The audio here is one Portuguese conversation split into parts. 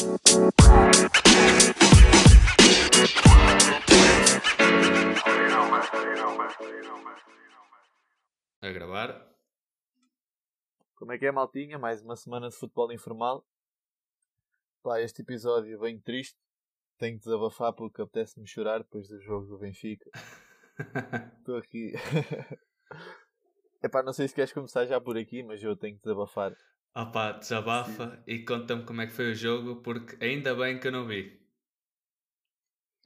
A gravar. Como é que é, maltinha? Mais uma semana de futebol informal. Pá, este episódio vem triste. Tenho que desabafar porque apetece-me chorar depois do jogo do Benfica. Estou aqui. Epá, não sei se queres começar já por aqui, mas eu tenho que desabafar. Opá, desabafa e conta-me como é que foi o jogo, porque ainda bem que eu não vi.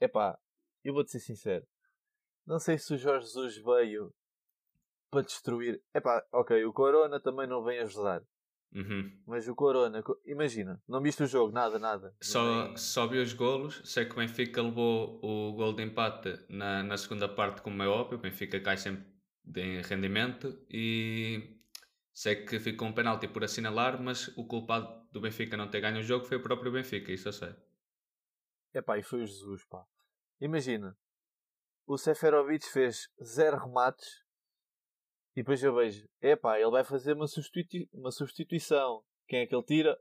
Epá, eu vou-te ser sincero. Não sei se o Jorge Jesus veio para destruir. Epá, ok, o Corona também não vem ajudar. Uhum. Mas o Corona, co- imagina, não viste o jogo, nada, nada. Só, Nem- só vi os golos. Sei que o Benfica levou o gol de empate na, na segunda parte, como é óbvio. O Benfica cai sempre em rendimento. E sei que ficou um penalti por assinalar, mas o culpado do Benfica não ter ganho o jogo foi o próprio Benfica, isso eu sei. Epá, e foi o Jesus, pá. Imagina, o Seferovic fez zero remates e depois eu vejo, epá, ele vai fazer uma, uma substituição. Quem é que ele tira?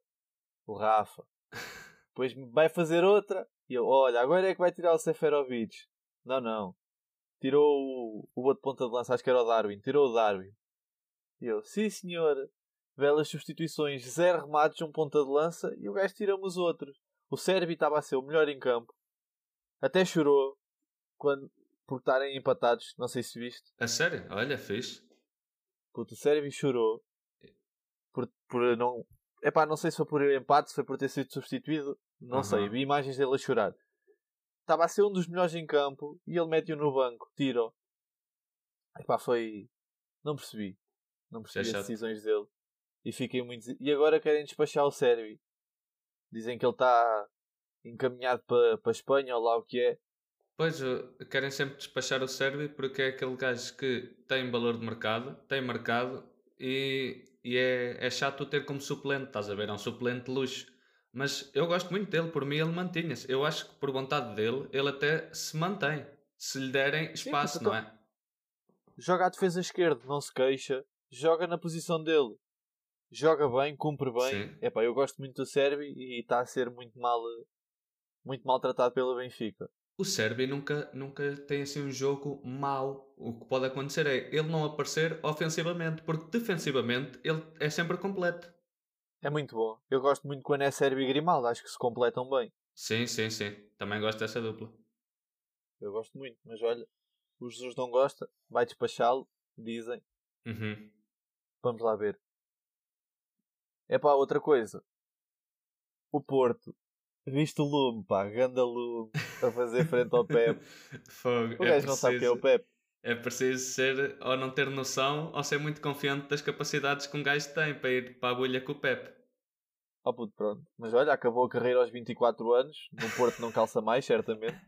O Rafa. Depois vai fazer outra e eu, olha, agora é que vai tirar o Seferovic. Não, não. Tirou o, o outro ponta de lança, acho que era o Darwin. Tirou o Darwin. E eu, sim senhor. Belas substituições, zero remates, um ponta de lança e o gajo tira-me os outros. O Sérvio estava a ser o melhor em campo. Até chorou quando, por estarem empatados. Não sei se viste. A sério? Olha, fixe. Puto, o Sérvio chorou por, por não. Epá, não sei se foi por empate, se foi por ter sido substituído. Não Aham. sei, vi imagens dele a chorar. Estava a ser um dos melhores em campo e ele mete-o no banco, tira-o. Epá, foi. Não percebi. Não percebi é as chato. decisões dele. E fiquei muito. E agora querem despachar o Sérvio. Dizem que ele está encaminhado para para Espanha ou lá o que é. Pois, uh, querem sempre despachar o Sérvio porque é aquele gajo que tem valor de mercado, tem mercado e, e é, é chato o ter como suplente, estás a ver? É um suplente de luxo. Mas eu gosto muito dele, por mim ele mantinha-se. Eu acho que por vontade dele, ele até se mantém. Se lhe derem espaço, então- não é? Joga à defesa esquerda, não se queixa. Joga na posição dele. Joga bem, cumpre bem. Sim. Epá, eu gosto muito do Sérvio e está a ser muito mal, muito maltratado pelo Benfica. O Sérvio nunca, nunca tem assim um jogo mau. O que pode acontecer é ele não aparecer ofensivamente, porque defensivamente ele é sempre completo. É muito bom. Eu gosto muito quando é Sérvio e Grimaldo. Acho que se completam bem. Sim, sim, sim. Também gosto dessa dupla. Eu gosto muito. Mas olha, o Jesus não gosta. Vai despachá-lo. Dizem. Uhum. Vamos lá ver. Epá, outra coisa. O Porto. Viste o lume, pá. Ganda lume. A fazer frente ao Pep. Fogo. O gajo não sabe quem é o Pep. É preciso ser ou não ter noção ou ser muito confiante das capacidades que um gajo tem para ir para a bolha com o Pep. Oh puto, pronto. Mas olha, acabou a carreira aos 24 anos. No Porto não calça mais, certamente.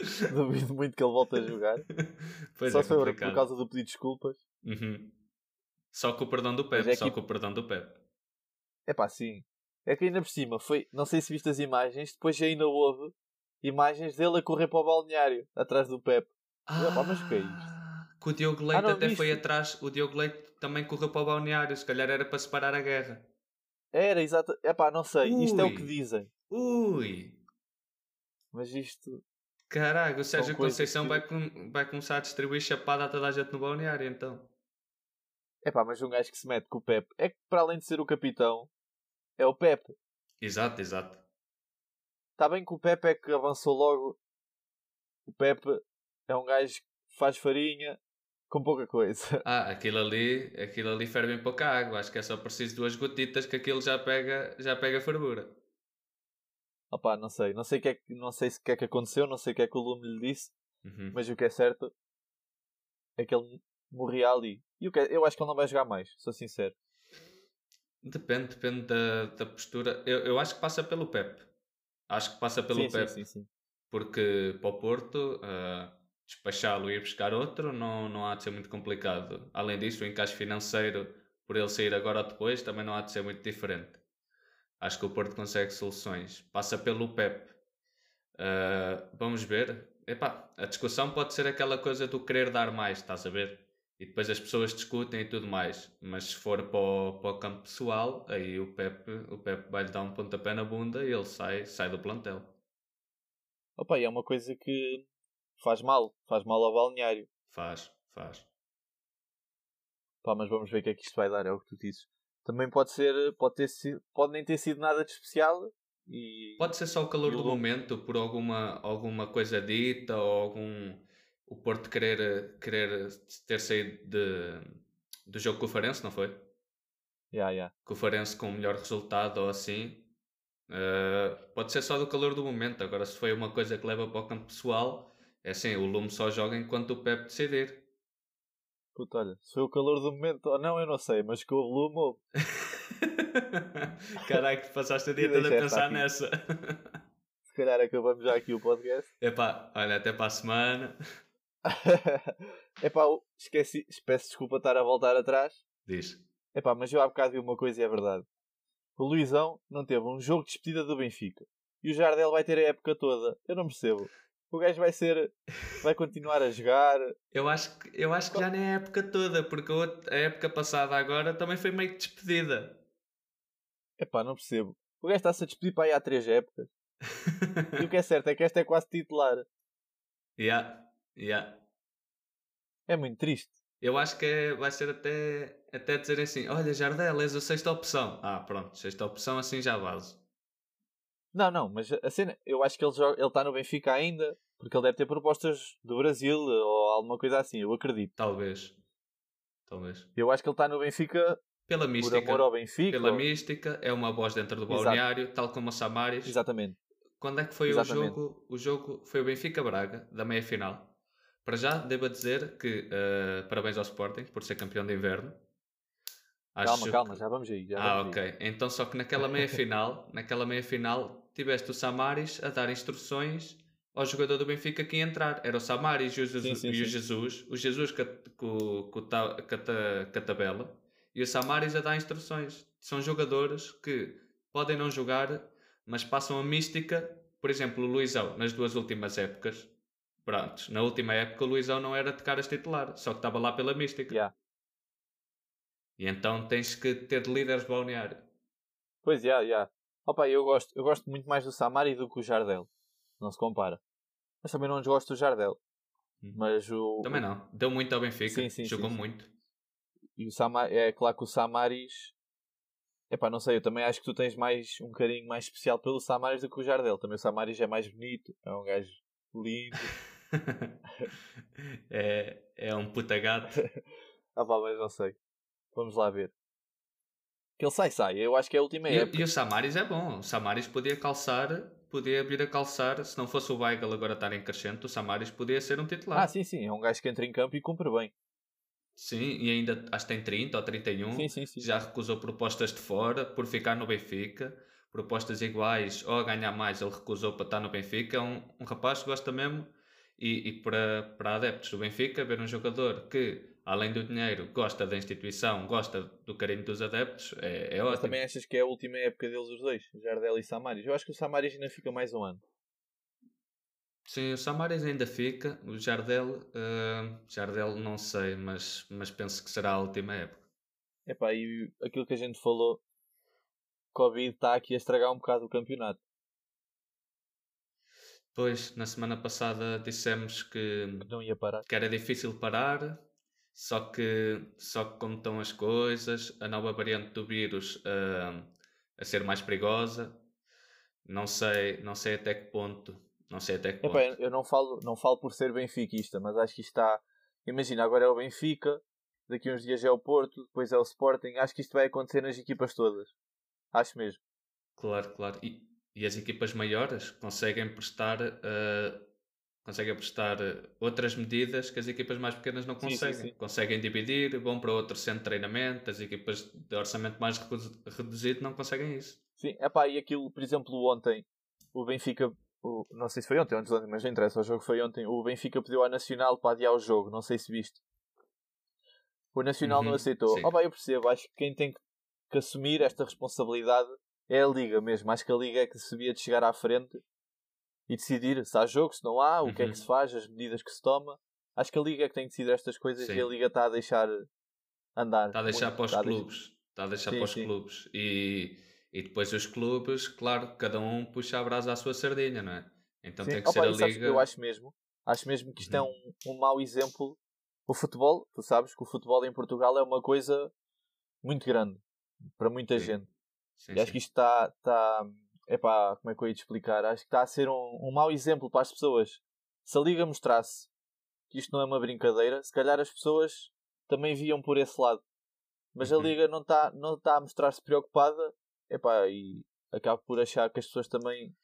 Duvido muito que ele volte a jogar. Pois Só é se foi por causa do pedido de desculpas. Uhum. Só com o perdão do Pep, é só que- com o perdão do Pep. É pá, sim. É que ainda por cima foi. Não sei se viste as imagens. Depois ainda houve imagens dele a correr para o balneário atrás do Pep. Mas, opá, mas o que é isto? Ah, Que o Diogo Leite não, até viste? foi atrás. O Diogo Leite também correu para o balneário. Se calhar era para separar a guerra. Era, exato. É pá, não sei. Isto é o que Ui. dizem. Ui! Mas isto. Caralho, o Sérgio Conceição que- vai, com- vai começar a distribuir chapada a toda a gente no balneário, então. É pá, mas um gajo que se mete com o Pep. É que para além de ser o capitão, é o Pep. Exato, exato. Está bem que o Pepe é que avançou logo. O Pepe é um gajo que faz farinha com pouca coisa. Ah, aquilo ali, aquilo ali ferve em pouca água. Acho que é só preciso duas gotitas que aquilo já pega, já pega fervura. Opá, não sei. Não sei, o que é que, não sei se que é que aconteceu, não sei o que é que o Lume lhe disse, Uhum. mas o que é certo é que ele morria ali. E o que é- eu acho que ele não vai jogar mais, sou sincero. Depende, depende da, da postura. Eu, eu acho que passa pelo Pep. Acho que passa pelo sim, Pep. sim, sim, sim. Porque para o Porto, ah, despachá-lo e ir buscar outro não, não há de ser muito complicado. Além disso, o encaixe financeiro, por ele sair agora ou depois, também não há de ser muito diferente. Acho que o Porto consegue soluções. Passa pelo Pep. Ah, vamos ver. Epá, a discussão pode ser aquela coisa do querer dar mais, estás a ver? E depois as pessoas discutem e tudo mais. Mas se for para o, para o campo pessoal, aí o Pepe, o Pepe vai lhe dar um pontapé na bunda e ele sai, sai do plantel. Opa, e é uma coisa que faz mal. Faz mal ao balneário. Faz, faz. Pá, mas vamos ver o que é que isto vai dar, é o que tu dizes. Também pode ser, pode, ter sido, pode nem ter sido nada de especial. E... Pode ser só o calor do momento, por alguma, alguma coisa dita ou algum. O Porto querer, querer ter saído de, do jogo com o Farense, não foi? Yeah, yeah. Com o Farense com o melhor resultado ou assim. Eh, pode ser só do calor do momento. Agora, se foi uma coisa que leva para o campo pessoal, é assim: o Lume só joga enquanto o Pep decidir. Puta, olha, se foi o calor do momento ou não, eu não sei, mas que houve lume, houve. Caraca, tu passaste o dia todo a pensar aqui. nessa. Se calhar acabamos já aqui o podcast. Epá, olha, até para a semana. Epá, esqueci, peço desculpa estar a voltar atrás. Diz. Epá, mas eu há bocado vi uma coisa e é verdade. O Luizão não teve um jogo de despedida do Benfica. E o Jardel vai ter a época toda. Eu não percebo. O gajo vai ser. Vai continuar a jogar. Eu acho que, eu acho que já nem é a época toda, porque a outra- a época passada agora também foi meio que despedida. Epá, não percebo. O gajo está-se a despedir para aí há três épocas. E o que é certo é que esta é quase titular. yeah, yeah. É muito triste. Eu acho que é- vai ser até, até dizer assim: olha, Jardel, és a sexta opção. Ah, pronto, sexta opção assim já vazo. Não, não, mas a cena, eu acho que ele está no Benfica ainda, porque ele deve ter propostas do Brasil ou alguma coisa assim, eu acredito. Talvez. Talvez. Eu acho que ele está no Benfica Pela por mística. amor ao Benfica. Pela ou- mística, é uma voz dentro do Exato. balneário, tal como o Samaris. Exatamente. Quando é que foi Exatamente. o jogo? O jogo foi o Benfica Braga, da meia final. Para já, devo dizer que eh, parabéns ao Sporting por ser campeão de inverno. Calma, Acho calma, que- já vamos aí. Já Ah, vamos aí. ok. Então só que naquela meia final, naquela meia final, tiveste o Samaris a dar instruções ao jogador do Benfica que ia entrar. Era o Samaris e o Jesus. Sim, sim, e o sim. Jesus, o Jesus com, a- com, com, o ta- com a ta- com a tabela e o Samaris a dar instruções. São jogadores que podem não jogar, mas passam a mística. Por exemplo, o Luizão, nas duas últimas épocas. Prontos, na última época o Luizão não era de caras titular, só que estava lá pela mística. Yeah. E então tens que ter líderes balneário. Pois, já, já. Opa, eu gosto, eu gosto muito mais do Samari do que o Jardel. Não se compara. Mas também não desgosto do Jardel. Hum. Mas o. Também não. Deu muito ao Benfica. Sim, sim, Jogou sim, muito. E o Samar, é claro que o Samaris. Epá, não sei, eu também acho que tu tens mais um carinho mais especial pelo Samaris do que o Jardel. Também o Samaris é mais bonito, é um gajo lindo. é, é um puta gato. Ah mas não sei. Vamos lá ver. Que ele sai, sai. Eu acho que é a última E, época. e o Samaris é bom. O Samaris podia calçar, podia vir a calçar. Se não fosse o Weigl agora estar em crescente, o Samaris podia ser um titular. Ah, sim, sim. É um gajo que entra em campo e cumpre bem. Sim, e ainda acho que tem 30 ou 31. Sim, sim, sim. Já recusou propostas de fora por ficar no Benfica. Propostas iguais ou a ganhar mais, ele recusou para estar no Benfica. É um, um rapaz que gosta mesmo. E, e para, para adeptos do Benfica, ver um jogador que, além do dinheiro, gosta da instituição, gosta do carinho dos adeptos, é, é Mas ótimo. também achas que é a última época deles os dois? Jardel e Samaris. Eu acho que o Samaris ainda fica mais um ano. Sim, o Samaris ainda fica. O Jardel, eh, Jardel não sei, mas, mas penso que será a última época. Epá, e aquilo que a gente falou, Covid está aqui a estragar um bocado o campeonato. Pois, na semana passada dissemos que, Não ia parar. que era difícil parar, só que, só que como estão as coisas, a nova variante do vírus eh, a ser mais perigosa, não sei, não sei até que ponto. Não sei até que ponto. Epá, eu não falo, não falo por ser benfiquista, mas acho que isto está. Imagina, agora é o Benfica, daqui uns dias é o Porto, depois é o Sporting. Acho que isto vai acontecer nas equipas todas. Acho mesmo. Claro, claro. E, e as equipas maiores conseguem prestar, eh, conseguem prestar eh, outras medidas que as equipas mais pequenas não Sim, sim, conseguem. sim. Conseguem dividir, vão para outro centro de treinamento, as equipas de orçamento mais redu- reduzido não conseguem isso. Sim, epá, e aquilo, por exemplo, ontem, o Benfica, o- não sei se foi ontem antes ontem, mas não interessa, o jogo foi ontem. O Benfica pediu à Nacional para adiar o jogo, não sei se viste. O Nacional não Uhum, aceitou. sim. Opa, eu percebo, acho que quem tem que, que assumir esta responsabilidade é a Liga mesmo. Acho que a Liga é que sabia de chegar à frente e decidir se há jogo, se não há, o que é Uhum. que se faz, as medidas que se toma. Acho que a Liga é que tem decidido estas coisas Sim. e a Liga está a deixar andar. Está a deixar muito. para os Está deixar- clubes. Está a deixar Sim, para os sim. clubes. E, e depois os clubes, claro, cada um puxa a brasa à sua sardinha, não é? Então tem que Opa, ser a liga. eu acho mesmo, acho mesmo que isto é Uhum. um, um mau exemplo. O futebol, tu sabes que o futebol em Portugal é uma coisa muito grande para muita gente. Sim, E acho sim. que isto está. Está. Epá, como é que eu ia te explicar? Acho que está a ser um, um mau exemplo para as pessoas. Se a Liga mostrasse que isto não é uma brincadeira, se calhar as pessoas também viam por esse lado. Mas a Uhum. Liga não está não tá a mostrar-se preocupada epá, e acabo por achar que as pessoas também.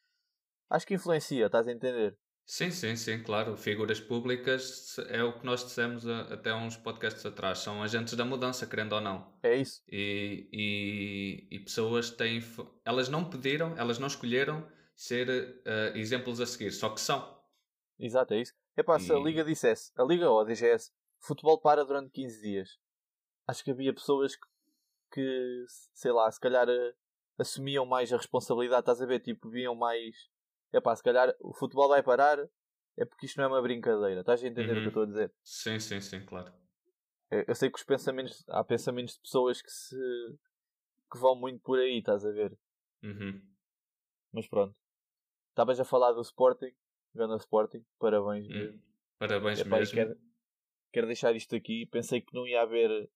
Acho que influencia, estás a entender? Sim, sim, sim, claro. Figuras públicas é o que nós dissemos a- até uns podcasts atrás. São agentes da mudança, querendo ou não. É isso. E, e, e pessoas têm. Elas não pediram, elas não escolheram ser eh, exemplos a seguir, só que são. Exato, é isso. Epá, se a E- Liga dissesse, a Liga ou a DGS, futebol para durante 15 dias, acho que havia pessoas que, que, sei lá, se calhar eh, assumiam mais a responsabilidade, estás a ver? Tipo, viam mais. Epá, se calhar o futebol vai parar, é porque isto não é uma brincadeira. Estás a entender o que Uhum. eu estou a dizer? Sim, sim, sim, claro. Eu eu sei que os pensamentos, há pensamentos de pessoas que se. que vão muito por aí, estás a ver? Uhum. Mas pronto. Estavas a falar do Sporting, grande Sporting, parabéns. Hum. Parabéns Epá, mesmo. quero, quero deixar isto aqui. Pensei que não ia haver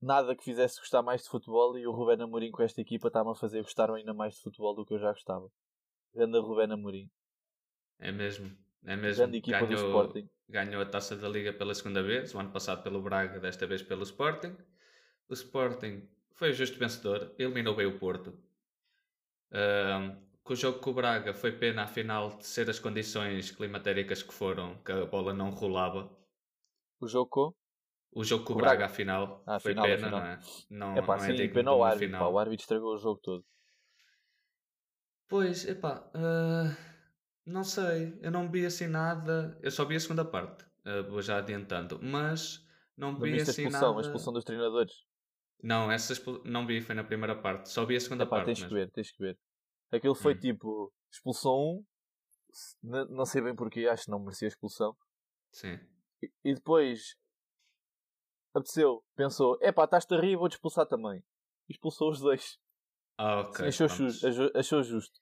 nada que fizesse gostar mais de futebol e o Rubén Amorim com esta equipa está-me a fazer gostar ainda mais de futebol do que eu já gostava. Grande Rubén Amorim. É mesmo. É mesmo. Grande equipa do Ganhou, Sporting. ganhou a taça da Liga pela segunda vez, o ano passado pelo Braga, desta vez pelo Sporting. O Sporting foi o justo vencedor, eliminou bem o Porto. Ahm, com o jogo com o Braga foi pena, afinal, de ser as condições climatéricas que foram, que a bola não rolava. O jogo com? O jogo com o Braga, Braga. afinal, Ah, foi afinal, pena, afinal. não é? Não, É pá, não é sim, digno pena de o uma árbitro. pá, final. o árbitro estragou o jogo todo. Pois, epá, ah, não sei, eu não vi assim nada, eu só vi a segunda parte, ah, vou já adiantando, mas não Não vi viste a assim expulsão, nada. a expulsão dos treinadores. Não, essa expul- não vi, foi na primeira parte, só vi a segunda Epá, parte tens que mesmo. ver, tens que ver. Aquilo foi Hum. tipo, expulsão 1, n- não sei bem porquê, acho que não merecia expulsão. Sim. E- E depois apeteceu, pensou, epá, estás-te a rir, vou-te expulsar também. E expulsou os dois. Ah, ok. achou, justo, achou, justo.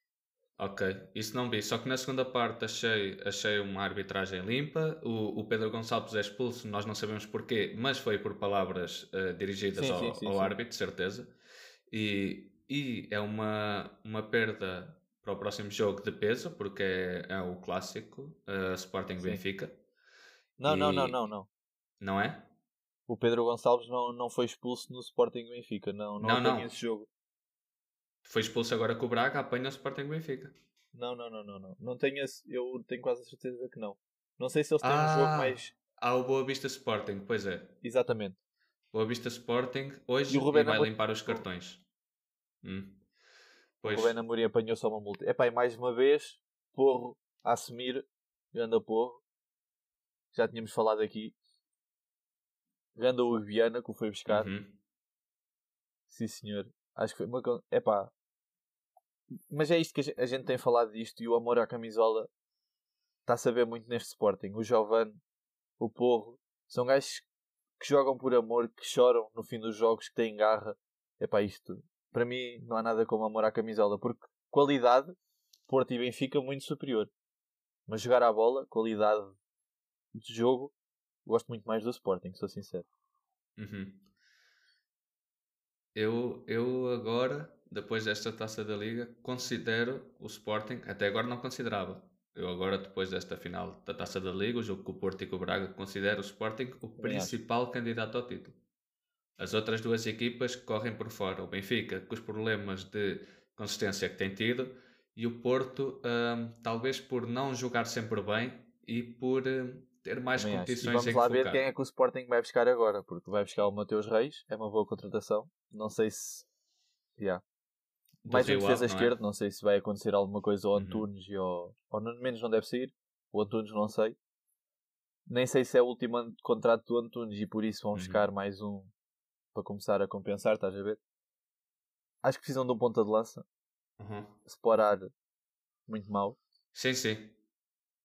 Ok, isso não vi, só que na segunda parte achei, achei uma arbitragem limpa. O, o Pedro Gonçalves é expulso, nós não sabemos porquê, mas foi por palavras ah, dirigidas Sim, ao, sim, sim, ao árbitro, certeza. E, e é uma, uma perda para o próximo jogo de peso, porque é, é o clássico ah, Sporting. Benfica, Não, não, não, E- não, não. não é? O Pedro Gonçalves não, não foi expulso no Sporting Benfica. Não, não, Não, não. esse jogo. Foi expulso agora com o Braga, apanha o Sporting Benfica. Não, não, não, não, não. Não tenho esse, eu tenho quase a certeza que não. Não sei se eles têm um jogo Ah. mais. Há o Boa Vista Sporting, pois é. Exatamente. Boa Vista Sporting hoje E o Rubén vai Amorim- limpar os cartões. Hum. Pois, O Rubén Amorim apanhou só uma multa. Epá, e mais uma vez, Porro a assumir. Ganda Porro. Já tínhamos falado aqui. Ganda Hugo Viana, que o foi buscar. Uhum. Sim, senhor. Acho que foi uma. con- Epá. Mas é isto que a gen- a gente tem falado disto e o amor à camisola está a saber muito neste Sporting. O Giovane, o Porro, são gajos que jogam por amor, que choram no fim dos jogos, que têm garra. Epá, isto. Para mim não há nada como amor à camisola, porque qualidade, Porto e Benfica, muito superior. Mas jogar à bola, qualidade de jogo, gosto muito mais do Sporting, sou sincero. Uhum. Eu, eu agora, depois desta taça da Liga, considero o Sporting, até agora não considerava. Eu agora, depois desta final da taça da Liga, o jogo com o Porto e com o Braga, considero o Sporting o principal candidato ao título. As outras duas equipas correm por fora. O Benfica, com os problemas de consistência que tem tido, e o Porto, hum, talvez por não jogar sempre bem e por hum, ter mais Também acho. E competições vamos em lá ver quem é que o Sporting vai buscar agora, porque vai buscar o Mateus Reis, é uma boa contratação. Não sei se. Yeah. Mais um Rio defesa Ave, não é? não sei se vai acontecer alguma coisa ao Uhum. Antunes e ao. Ou no menos não deve sair. O Antunes não sei. Nem sei se é o último ano de contrato do Antunes e por isso vão Uhum. buscar mais um para começar a compensar, estás a ver? Acho que precisam de um ponta de lança. Uhum. Sporar muito mau. Sim, sim.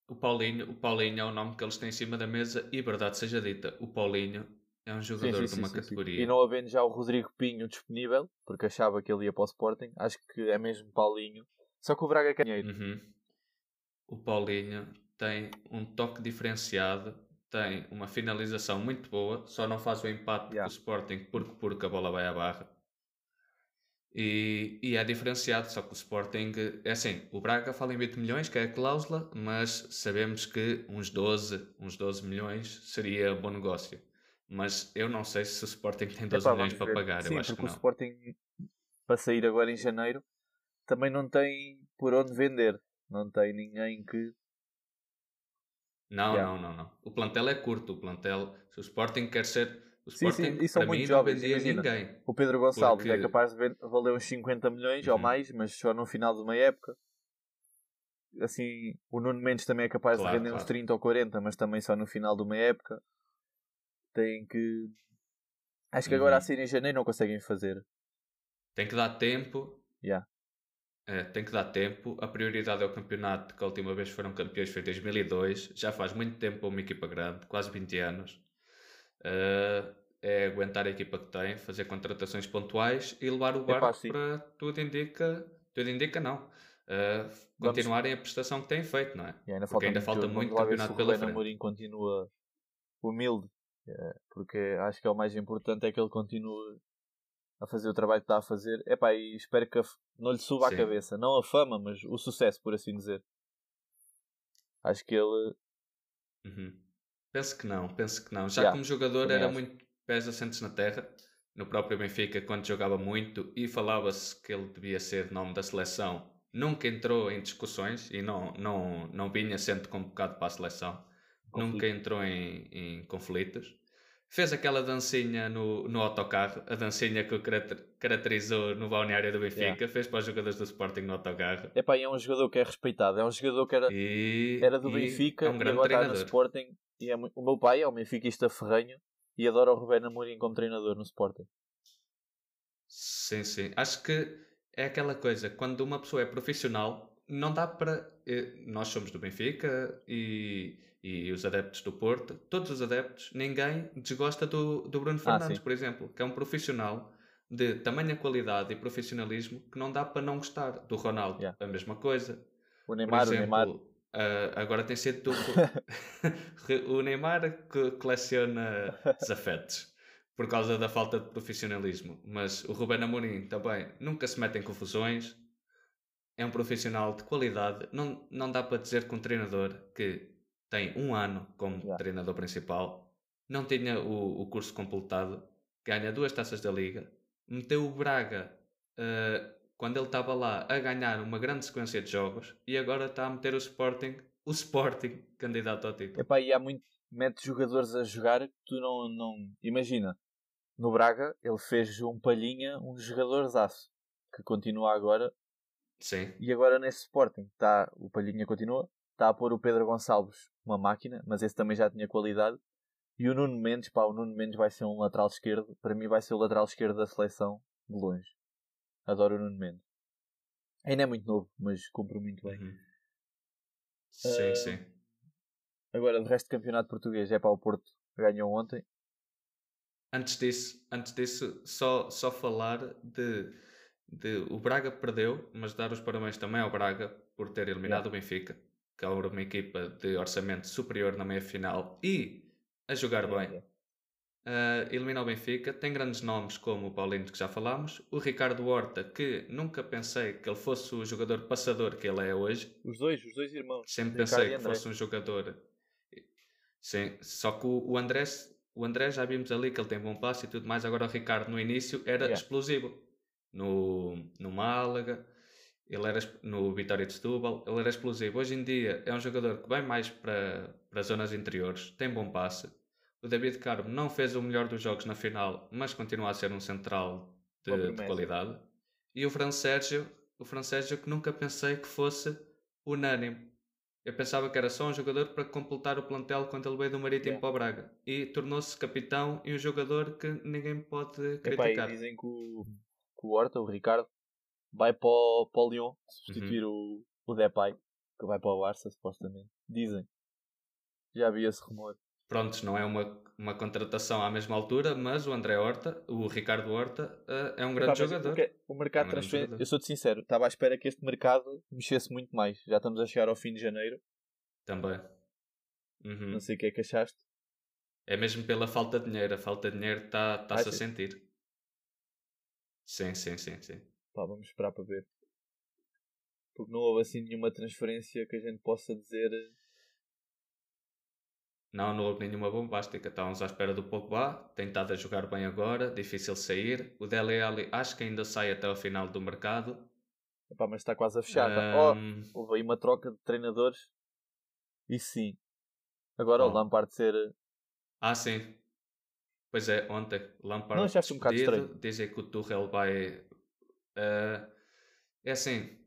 O Paulinho, o Paulinho é o nome que eles têm em cima da mesa e, verdade seja dita, o Paulinho é um jogador sim, sim, de uma sim, categoria. E não havendo já o Rodrigo Pinho disponível, porque achava que ele ia para o Sporting, acho que é mesmo Paulinho. Só que o Braga canheiro. Uhum. O Paulinho tem um toque diferenciado, tem uma finalização muito boa, só não faz o empate yeah. com o Sporting porque, porque a bola vai à barra. E, e, é diferenciado, só que o Sporting é assim, o Braga fala em 20 milhões, que é a cláusula, mas sabemos que uns 12, uns 12 milhões seria bom negócio. Mas eu não sei se o Sporting tem 12 Epá, milhões para pagar, Sim, eu acho que não. o Sporting, para sair agora em janeiro, também não tem por onde vender. Não tem ninguém que. Não, yeah. não, não, não. O plantel é curto. O plantel, se o Sporting quer ser. O Sporting, sim, sim, e são muito jovens, vendia ninguém. O Pedro Gonçalves porque... é capaz de valer uns 50 milhões uhum. ou mais, mas só no final de uma época. Assim, o Nuno Mendes também é capaz claro, de vender claro. uns 30 ou 40, mas também só no final de uma época. Tem que. Acho que uhum. agora a sair em janeiro não conseguem fazer. Tem que dar tempo. Yeah. É, tem que dar tempo. A prioridade é o campeonato, que a última vez foram campeões foi em 2002. Já faz muito tempo para uma equipa grande, quase 20 anos. Uh, é aguentar a equipa que tem, fazer contratações pontuais e levar o barco para tudo indica. Tudo indica, não. Uh, continuarem a prestação que têm feito, não é? E ainda porque ainda falta muito campeonato pela frente. O Amorim continua humilde, é, porque acho que é o mais importante é que ele continue a fazer o trabalho que está a fazer. Epá, e espero que não lhe suba Sim. a cabeça. Não a fama, mas o sucesso, por assim dizer. Acho que ele. Uhum. Penso que não, penso que não. Já yeah, como jogador era muito pés assentes na terra. No próprio Benfica, quando jogava muito e falava-se que ele devia ser nome da seleção, nunca entrou em discussões e não, não, não vinha sendo convocado para a seleção. Conflito. Nunca entrou em, em conflitos fez aquela dancinha no, no autocarro, a dancinha que o caracterizou no balneário do Benfica, yeah. fez para os jogadores do Sporting no autocarro. Epá, é um jogador que é respeitado, é um jogador que era, e, era do Benfica é um grande e agora treinador. está no Sporting. E é, o meu pai é um benfiquista ferrenho e adora o Rubén Amorim como treinador no Sporting. Sim, sim. Acho que é aquela coisa, quando uma pessoa é profissional, não dá para. Eh, nós somos do Benfica e e os adeptos do Porto, todos os adeptos, ninguém desgosta do, do Bruno ah, Fernandes, ah, por exemplo, que é um profissional de tamanha qualidade e profissionalismo que não dá para não gostar. Do Ronaldo, yeah. a mesma coisa. O Neymar, exemplo, o Neymar. Uh, agora tem sido o Neymar que coleciona desafetos por causa da falta de profissionalismo. Mas o Ruben Amorim também nunca se mete em confusões. É um profissional de qualidade. Não, não dá para dizer que um treinador que tem um ano como yeah. treinador principal, não tinha o, o, curso completado, ganha duas taças da Liga, meteu o Braga uh, quando ele estava lá a ganhar uma grande sequência de jogos e agora está a meter o Sporting, o Sporting candidato ao título. Epá, e há muito, mete jogadores a jogar que tu não, não. Imagina, no Braga ele fez um palhinha, um jogador aço que continua agora. Sim. E agora nesse Sporting, tá, o Palhinha continua, está a pôr o Pedro Gonçalves uma máquina, mas esse também já tinha qualidade. E o Nuno Mendes, pá, o Nuno Mendes vai ser um lateral esquerdo. Para mim vai ser o lateral esquerdo da seleção, de longe. Adoro o Nuno Mendes. Ainda é muito novo, mas cumpre muito bem. Uhum. Sim, uh, sim. Agora, do resto do campeonato português, é para o Porto ganhou ontem. Antes disso, antes disso só, só falar de, de. O Braga perdeu, mas dar os parabéns também ao Braga por ter eliminado yeah. o Benfica que é uma equipa de orçamento superior na meia final e a jogar bem. Uh, elimina o Benfica, tem grandes nomes como o Paulinho que já falámos, o Ricardo Horta, que nunca pensei que ele fosse o jogador passador que ele é hoje. Os dois, os dois irmãos. Sempre pensei que fosse um jogador. Sim, só que o André, o André já vimos ali que ele tem bom passe e tudo mais. Agora o Ricardo no início era yeah. explosivo. No, no Málaga, ele era no Vitória de Setúbal, ele era explosivo. Hoje em dia é um jogador que vai mais para, para zonas interiores, tem bom passe. O David Carmo não fez o melhor dos jogos na final, mas continua a ser um central de, de qualidade. E o Fran Sérgio, o Fran Sérgio que nunca pensei que fosse unânime. Eu pensava que era só um jogador para completar o plantel quando ele veio do Marítimo yeah. para o Braga. E tornou-se capitão e um jogador que ninguém pode criticar. Epá, dizem que o, que o Horta, o Ricardo, vai para o, para o Lyon substituir uhum. o, o Depay, que vai para o Barça, supostamente. Dizem. Já havia esse rumor. Prontos, não é uma, uma contratação à mesma altura, mas o André Horta, o Ricardo Horta, uh, é um grande mas jogador. O mercado É um transferência, eu sou-te sincero, estava à espera que este mercado mexesse muito mais. Já estamos a chegar ao fim de janeiro. Também. Uhum. Não sei o que é que achaste. É mesmo pela falta de dinheiro. A falta de dinheiro está-se a Achas? sentir. Sim, sim, sim, sim. Pá, vamos esperar para ver. Porque não houve assim nenhuma transferência que a gente possa dizer. eh, Não, não houve nenhuma bombástica. Estávamos à espera do Pogba. Tem estado a jogar bem agora. Difícil sair. O Dele Alli acho que ainda sai até ao final do mercado. Epá, mas está quase a fechar. tá? Oh, houve aí uma troca de treinadores. E sim. Agora o Oh. Lampard ser. eh, Ah, sim. Pois é, ontem. Lampard Não um bocado despedido? Dizem que o Tuchel vai... eh, é assim.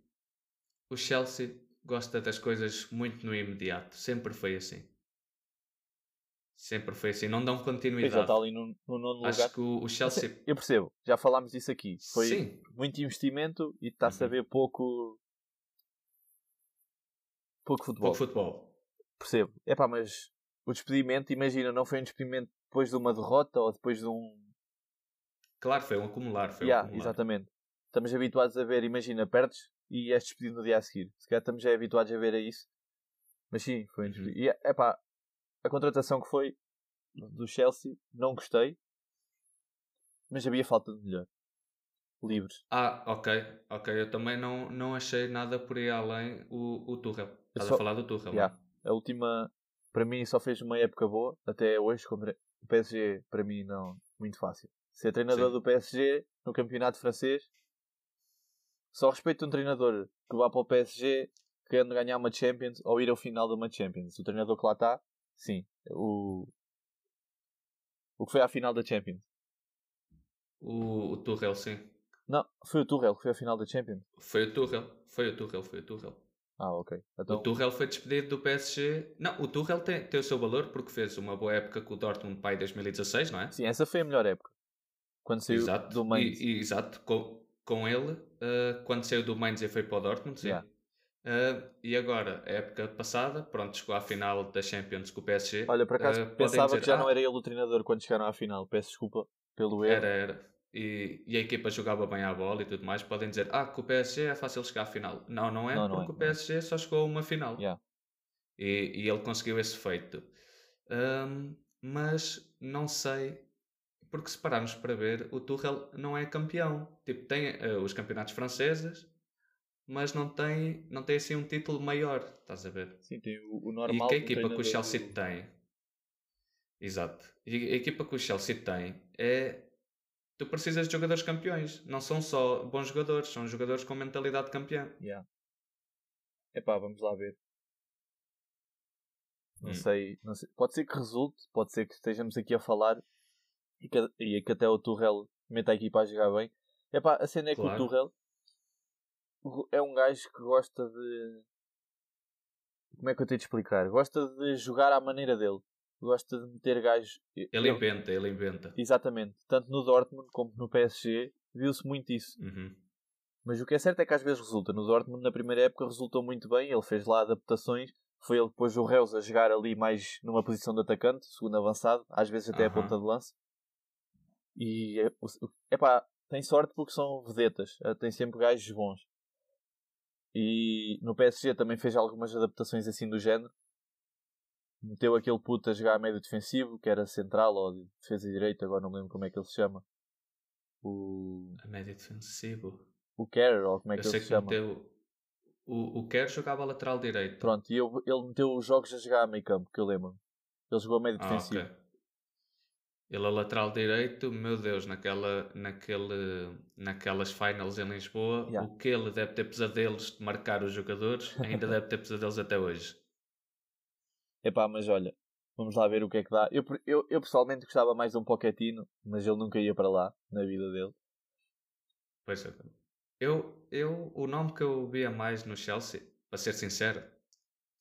O Chelsea gosta das coisas muito no imediato. Sempre foi assim. Sempre foi assim. Não dão Pois continuidade. está ali no, no nono lugar. Acho que o, o Chelsea... Eu percebo, já falámos disso aqui. Foi Sim. muito investimento e está-se a Uhum. ver pouco. pouco futebol. Pouco futebol. Percebo. É pá, mas o despedimento, imagina, não foi um despedimento depois de uma derrota ou depois de um. Claro, foi um acumular. Foi um Yeah, acumular. exatamente. Estamos habituados a ver, imagina, perdes e és despedido no dia a seguir. Se calhar estamos já habituados a ver a isso. Mas sim, foi um Uhum. despedido. E é pá, a contratação que foi do Chelsea, não gostei. Mas havia falta de melhor. Livres. Ah, ok. Ok. Eu também não, não achei nada por aí além o, o Tuchel. Estás só- a falar do Tuchel, Yeah. não? A última, para mim, só fez uma época boa. Até hoje, contra o PSG, para mim, não. Muito fácil. Ser treinador Sim. do PSG no campeonato francês. Só respeito um treinador que vá para o PSG querendo ganhar uma Champions ou ir ao final de uma Champions. O treinador que lá está, sim. O, o que foi à final da Champions. O, o Tuchel, sim. Não, foi o Tuchel que foi à final da Champions. Foi o Tuchel. Foi o Tuchel, foi o Tuchel. Ah, ok. Então, O Tuchel foi despedido do PSG. Não, o Tuchel tem, tem o seu valor porque fez uma boa época com o Dortmund aí 2016, não é? sim, essa foi a melhor época. Quando saiu exato. do Mainz. E, e- exato. Com, com ele, eh, quando saiu do Mainz e foi para o Dortmund, sim. Yeah. Eh, e agora, a época passada, pronto, chegou à final da Champions com o PSG. Olha, por acaso podem pensava dizer, que já "Ah, não era ele o treinador quando chegaram à final. Peço desculpa pelo erro. Era, era. E, e a equipa jogava bem à bola e tudo mais. Podem dizer, ah, com o PSG é fácil chegar à final. Não, não é, Não, não porque é, o é. PSG só chegou a uma final. Yeah. E, e ele conseguiu esse feito. Ahm, mas não sei, porque se pararmos para ver, o Tuchel não é campeão. Tipo, tem eh, os campeonatos franceses, mas não tem, não tem assim um título maior, estás a ver? Sim, tem o, o E normal. que a equipa que o Chelsea tem. Exato. E a equipa que o Chelsea tem é. Tu precisas de jogadores campeões. Não são só bons jogadores, são jogadores com mentalidade de campeão. Yeah. Epá, vamos lá ver. Não, Hum. sei, não sei. Pode ser que resulte, pode ser que estejamos aqui a falar e que, e que até o Tuchel meta a equipa a jogar bem. Epá, a cena é que Claro. o Tuchel o- é um gajo que gosta de. Como é que eu tenho de explicar? Gosta de jogar à maneira dele. Gosta de meter gajos. Ele inventa, ele inventa. Exatamente. Tanto no Dortmund como no PSG viu-se muito isso. Uhum. Mas o que é certo é que às vezes resulta. No Dortmund, na primeira época, resultou muito bem. Ele fez lá adaptações. Foi ele que pôs o Reus a jogar ali mais numa posição de atacante, segundo avançado, às vezes até a Aham. ponta de lança. E é, epá, tem sorte porque são vedetas. eh, Tem sempre gajos bons. E no PSG também fez algumas adaptações assim do género. Meteu aquele puto a jogar a médio defensivo, que era central ou de defesa direita, agora não me lembro como é que ele se chama. O, A média defensivo. o Kerr, ou como é Eu que ele sei se que chama. meteu. O, o Kerr jogava lateral direito. Pronto, e eu- ele meteu os jogos a jogar a meio campo, que eu lembro. Ele jogou a médio Ah, defensivo. ok. Ele a lateral direito, meu Deus, naquela, naquele, naquelas finals em Lisboa, Yeah. o que ele deve ter pesadelos de marcar os jogadores, ainda deve ter pesadelos até hoje. Epá, mas olha, vamos lá ver o que é que dá. Eu, eu, eu pessoalmente gostava mais de um Pochettino, mas ele nunca ia para lá, na vida dele. Pois é. Eu, eu, o nome que eu via mais no Chelsea, para ser sincero,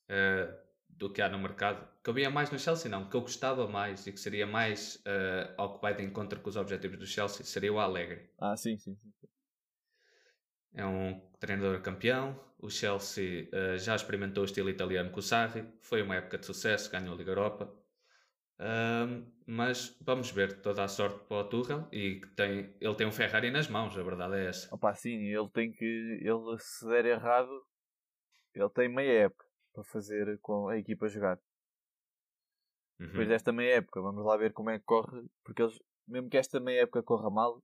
eh, do que há no mercado, que eu via mais no Chelsea, não, que eu gostava mais e que seria mais eh, ao que vai de encontro com os objetivos do Chelsea, seria o Alegre. Ah, sim, sim, sim. é um treinador campeão. O Chelsea uh, já experimentou o estilo italiano com o Sarri, foi uma época de sucesso, ganhou a Liga Europa. Uh, mas vamos ver toda a sorte para o Tuchel e tem, ele tem um Ferrari nas mãos, a verdade é essa. Opa, sim, ele tem que. Ele se der errado, ele tem meia época para fazer com a equipa jogar. Uhum. Depois desta meia época, vamos lá ver como é que corre, porque eles, mesmo que esta meia época corra mal,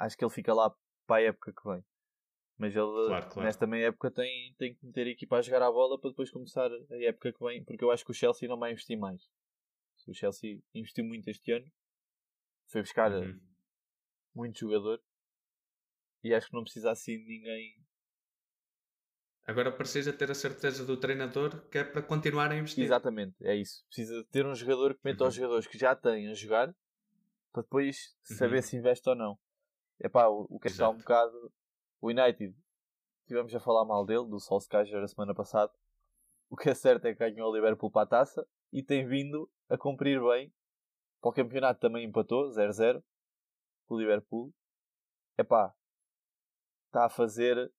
acho que ele fica lá para a época que vem. Mas ele, claro, claro. nesta meia época, tem, tem que meter a equipa a jogar a bola para depois começar a época que vem, porque eu acho que o Chelsea não vai investir mais. O Chelsea investiu muito este ano, foi buscar uhum. muito jogador e acho que não precisa assim de ninguém. Agora precisa ter a certeza do treinador que é para continuar a investir. Exatamente, é isso. Precisa ter um jogador que meta uhum. os jogadores que já têm a jogar para depois saber uhum. se investe ou não. Epá, o, o que está um bocado. O United, tivemos a falar mal dele, do Solskjaer, a semana passada. O que é certo é que ganhou o Liverpool para a taça e tem vindo a cumprir bem. Para o campeonato também empatou, 0-0. O Liverpool. Epá, está a fazer.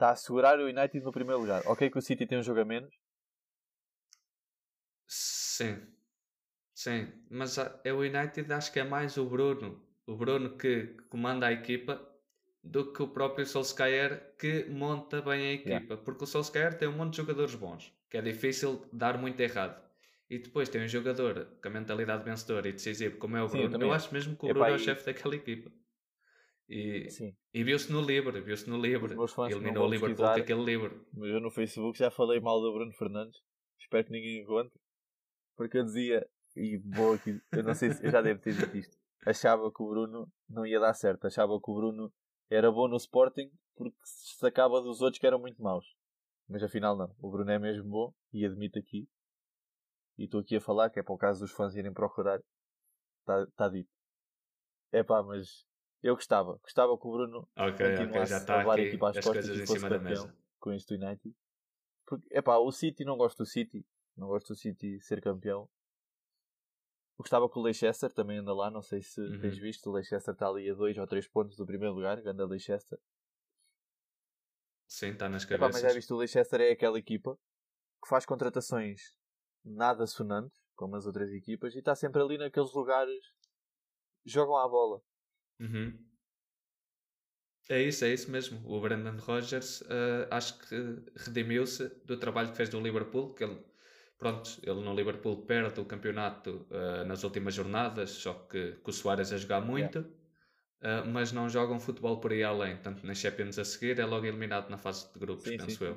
Está a segurar o United no primeiro lugar. Ok que o City tem um jogo a menos. Sim. Sim. Mas é o United acho que é mais o Bruno. O Bruno que comanda a equipa do que o próprio Solskjaer que monta bem a equipa. Yeah. Porque o Solskjaer tem um monte de jogadores bons, que é difícil dar muito errado. E depois tem um jogador com a mentalidade vencedora e decisivo, como é o Bruno. Sim, eu, eu acho mesmo que o Bruno é o chefe daquela equipa. E, e viu-se no livro, viu-se no livro. Eliminou o Liverpool aquele livro. Mas eu no Facebook já falei mal do Bruno Fernandes. Espero que ninguém encontre. Porque eu dizia, e vou aqui, eu não sei se eu já devo ter dito isto. Achava que o Bruno não ia dar certo. Achava que o Bruno era bom no Sporting porque se destacava dos outros que eram muito maus. Mas afinal não. O Bruno é mesmo bom e admito aqui e estou aqui a falar, que é para o caso dos fãs irem procurar, está tá dito. É pá, mas eu gostava, gostava que o Bruno okay, okay, já a levar aqui, a equipa às costas e fosse campeão com este United. Porque, é pá, o City não gosto do City, não gosto do City ser campeão. Gostava que o Leicester também anda lá, não sei se uhum. tens visto, o Leicester está ali a 2 ou 3 pontos do primeiro lugar, anda Leicester. Sim, está nas cabeças. Epá, mas já visto, o Leicester é aquela equipa que faz contratações nada sonantes, como as outras equipas, e está sempre ali naqueles lugares jogam à bola. Uhum. É isso, é isso mesmo. O Brandon Rogers uh, acho que redimiu-se do trabalho que fez do Liverpool, que ele, pronto, ele no Liverpool perde o campeonato uh, nas últimas jornadas, só que com o Soares a jogar muito, yeah. uh, mas não joga um futebol por aí além. Tanto nas Champions a seguir é logo eliminado na fase de grupos, sim, penso sim. eu.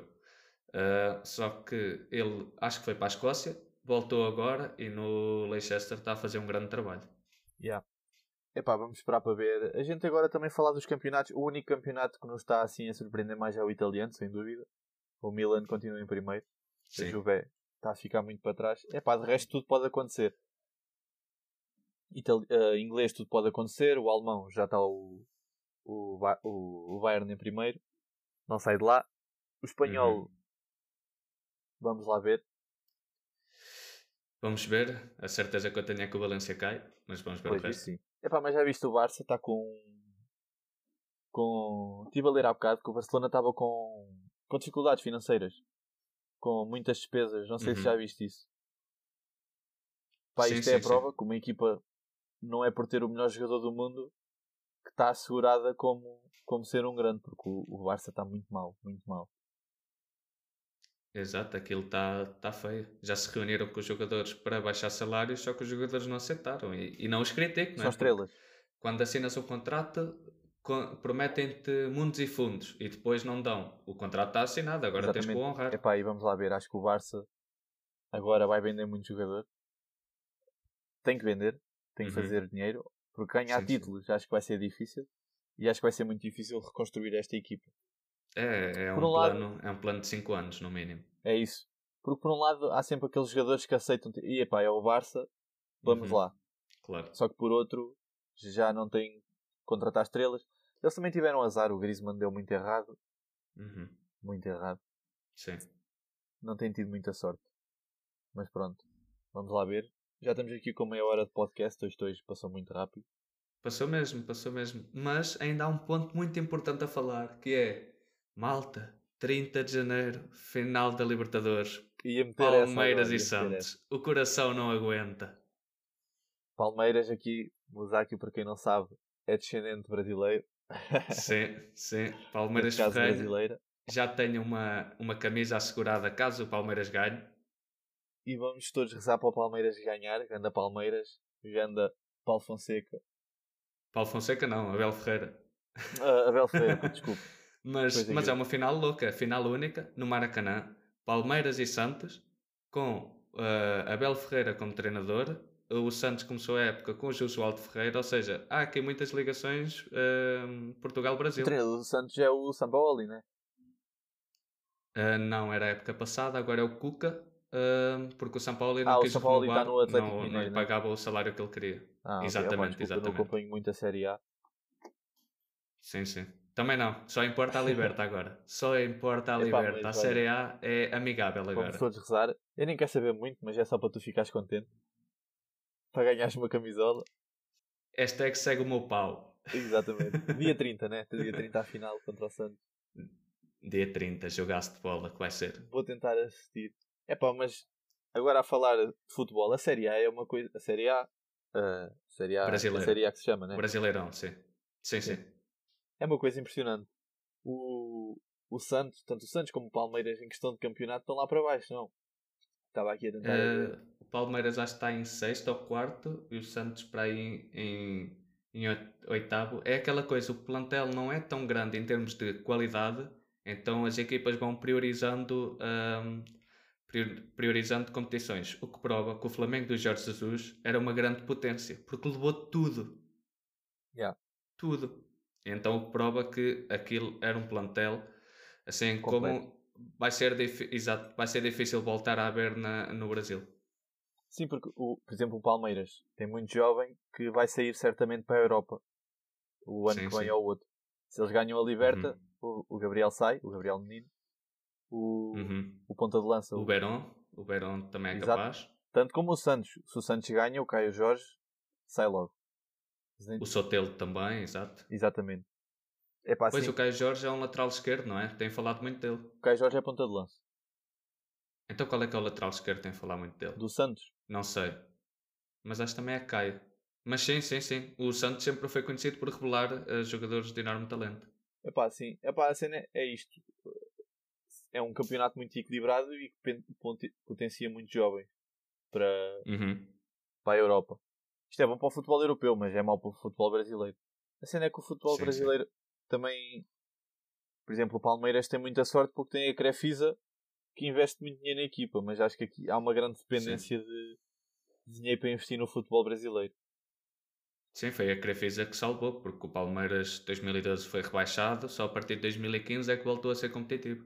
Uh, só que ele acho que foi para a Escócia, voltou agora e no Leicester está a fazer um grande trabalho. Yeah. Epá, vamos esperar para ver. A gente agora também falar dos campeonatos. O único campeonato que nos está assim a surpreender mais é o italiano, sem dúvida. O Milan continua em primeiro. Sim. A Juve está a ficar muito para trás. Epá, de resto tudo pode acontecer. Itali uh, inglês tudo pode acontecer. O alemão já está o, o, o, o Bayern em primeiro. Não sai de lá. O espanhol uhum. Vamos lá ver. Vamos ver. A certeza que eu tenho é que o Valência cai, mas vamos ver pois o resto. Sim. Epá, mas já viste o Barça está com. com. Estive a ler há bocado que o Barcelona estava com. com dificuldades financeiras. Com muitas despesas. Não sei uhum. se já viste isso. Pá, sim, isto é sim, é a prova sim. que uma equipa não é por ter o melhor jogador do mundo que está assegurada como, como ser um grande, porque o, o Barça está muito mal, muito mal. Exato, aquilo está tá feio. Já se reuniram com os jogadores para baixar salários, só que os jogadores não aceitaram. E, e não os critico, não é? São estrelas. Quando assinas o contrato, prometem-te mundos e fundos e depois não dão. O contrato está assinado, agora Exatamente. tens que o honrar. Epá, e vamos lá ver, acho que o Barça agora vai vender muito jogador. Tem que vender, tem que uhum. fazer dinheiro, porque ganhar sim, títulos sim. acho que vai ser difícil e acho que vai ser muito difícil reconstruir esta equipa. É, é, um, um plano, é um plano de 5 anos, no mínimo. É isso. Porque por um lado há sempre aqueles jogadores que aceitam e epá, é o Barça, vamos uhum. lá. Claro. Só que por outro já não tem contratar estrelas. Eles também tiveram azar, o Griezmann deu muito errado. Uhum. Muito errado. Sim. Não tem tido muita sorte. Mas pronto, vamos lá ver. Já estamos aqui com meia hora de podcast, hoje, hoje passou muito rápido. Passou mesmo, passou mesmo. Mas ainda há um ponto muito importante a falar, que é Malta, 30 de janeiro, final da Libertadores. Palmeiras agora, e Santos. O coração não aguenta. Palmeiras aqui, Musáquio, para quem não sabe, é descendente brasileiro. Sim, sim. Palmeiras caso Ferreira brasileira. já tem uma, uma camisa assegurada caso o Palmeiras ganhe. E vamos todos rezar para o Palmeiras ganhar. Ganda Palmeiras, ganda Paulo Fonseca. Paulo Fonseca não, Abel Ferreira. Ah, Abel Ferreira, desculpa. Mas, é, mas é uma final louca, final única, no Maracanã. Palmeiras e Santos, com eh, Abel Ferreira como treinador. O Santos começou a época com o Josualdo Ferreira, ou seja, há aqui muitas ligações O Portugal-Brasil. treinador do Santos é o Sampaoli, né? Eh, não, era a época passada, agora é o Cuca, eh, porque o São Paulo não Ah, o quis Sampaoli está no Atlético não, não Mineiro, lhe né? pagava o salário que ele queria. Ah, ok. Exatamente, Opa, desculpa, exatamente. Não acompanho muito a Série A. Sim, sim. Também não, só importa a Liberta agora. Só importa a Epá, Liberta. mas A Série A é amigável agora. Vamos todos rezar. Eu nem quero saber muito, mas é só para tu ficares contente. Para ganhares uma camisola. Hashtag segue o meu pau. Exatamente. Dia 30, né? Dia 30 à final contra o Santos. Dia 30, jogaço de bola, que vai ser. Vou tentar assistir. É pá, mas agora a falar de futebol, a Série A é uma coisa. A Série A. a Série A, a Brasileira. Série A que se chama, né? Brasileirão, sim. Sim, sim. É uma coisa impressionante. O, o Santos, tanto o Santos como o Palmeiras, em questão de campeonato, estão lá para baixo, não? Estava aqui a tentar. Eh, o Palmeiras que está em sexto ou quarto e o Santos para aí em, em oit- oitavo. É aquela coisa, o plantel não é tão grande em termos de qualidade, então as equipas vão priorizando, ahm, prior- priorizando competições. O que prova que o Flamengo do Jorge Jesus era uma grande potência, porque levou tudo. Yeah. Tudo. Então o prova que aquilo era um plantel assim Completo. como vai ser, exato, vai ser difícil voltar a ver na, no Brasil. Sim, porque, o, por exemplo, o Palmeiras tem muito jovem que vai sair certamente para a Europa. O ano Sim, que vem ou o outro. Se eles ganham a Liberta, Uhum. o, o Gabriel sai, o Gabriel Menino. O, Uhum. o ponta de lança, O Verón, o Verón também é Exato. capaz. tanto como o Santos. Se o Santos ganha, o Caio Jorge sai logo. O Sotelo também, exato. Exatamente. É pá, Pois assim, o Caio Jorge é um lateral esquerdo, não é? Tem falado muito dele. o Caio Jorge é ponta de lança. Então qual é que é o lateral esquerdo que tem falado muito dele? Do Santos. Não sei. Mas acho que também é Caio. Mas sim, sim, sim. O Santos sempre foi conhecido por revelar eh, jogadores de enorme talento. É pá, assim, é pá, a cena é- isto. É um campeonato muito equilibrado e que potencia muitos jovens para, Uhum. para a Europa. Isto é bom para o futebol europeu, mas é mau para o futebol brasileiro. A cena é que o futebol Sim, sim. brasileiro também. Por exemplo, o Palmeiras tem muita sorte porque tem a Crefisa que investe muito dinheiro na equipa, mas acho que aqui há uma grande dependência de de dinheiro para investir no futebol brasileiro. Sim, foi a Crefisa que salvou, porque o Palmeiras 2012 foi rebaixado, só a partir de 2015 é que voltou a ser competitivo.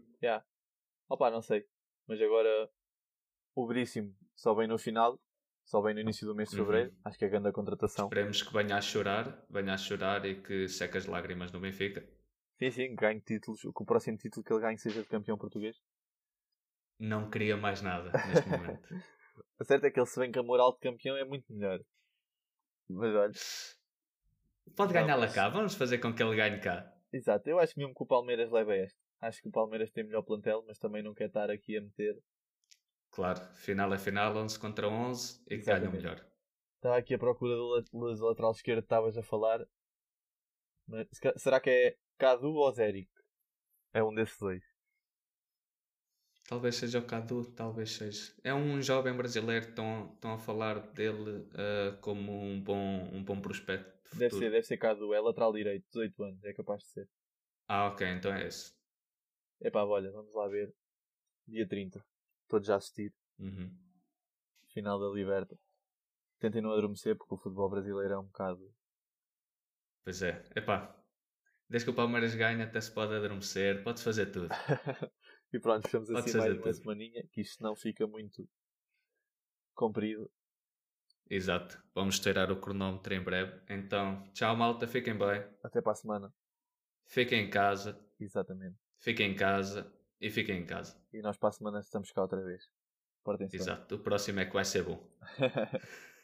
Opa, não sei. Mas agora o Veríssimo só vem no final, só vem no início do mês de Uhum. fevereiro. Acho que é grande a contratação. Esperemos que venha a chorar, venha a chorar e que seque as lágrimas no Benfica. Sim, sim, ganhe títulos. Que o próximo título que ele ganhe seja de campeão português. Não queria mais nada neste momento. A certo é que ele se vem com a moral de campeão é muito melhor. Mas olha, Pode ganhar lá cá, vamos fazer com que ele ganhe cá. exato. Eu acho mesmo que o Palmeiras leva este. Acho que o Palmeiras tem melhor plantel, mas também não quer estar aqui a meter. Claro, final é final, 11 contra 11 e que ganha o melhor. Estava aqui à procura do, lat- do lateral esquerdo que estavas a falar. Mas, será que é Cadu ou Zeric? É um desses dois. Talvez seja o Cadu, talvez seja. É um jovem brasileiro estão, estão a falar dele ah, como um bom, um bom prospecto de Deve ser, deve ser Cadu. É lateral direito, 18 anos. É capaz de ser. Ah, ok, então é esse. Epá, olha, vamos lá ver. Dia 30. Todos a assistir. Uhum. Final da Liberta. Tentem não adormecer porque o futebol brasileiro é um bocado. Pois é, epá. Desde que o Palmeiras ganha, até se pode adormecer, pode fazer tudo. e pronto, Pode assim mais uma semaninha, que isto não fica muito comprido. Exato. Vamos tirar o cronómetro em breve. Então, tchau malta, fiquem bem. Até para a semana. Fiquem em casa, Exatamente. fiquem em casa e fiquem em casa. E nós para a semana estamos cá outra vez. Exato. O próximo é que vai ser bom.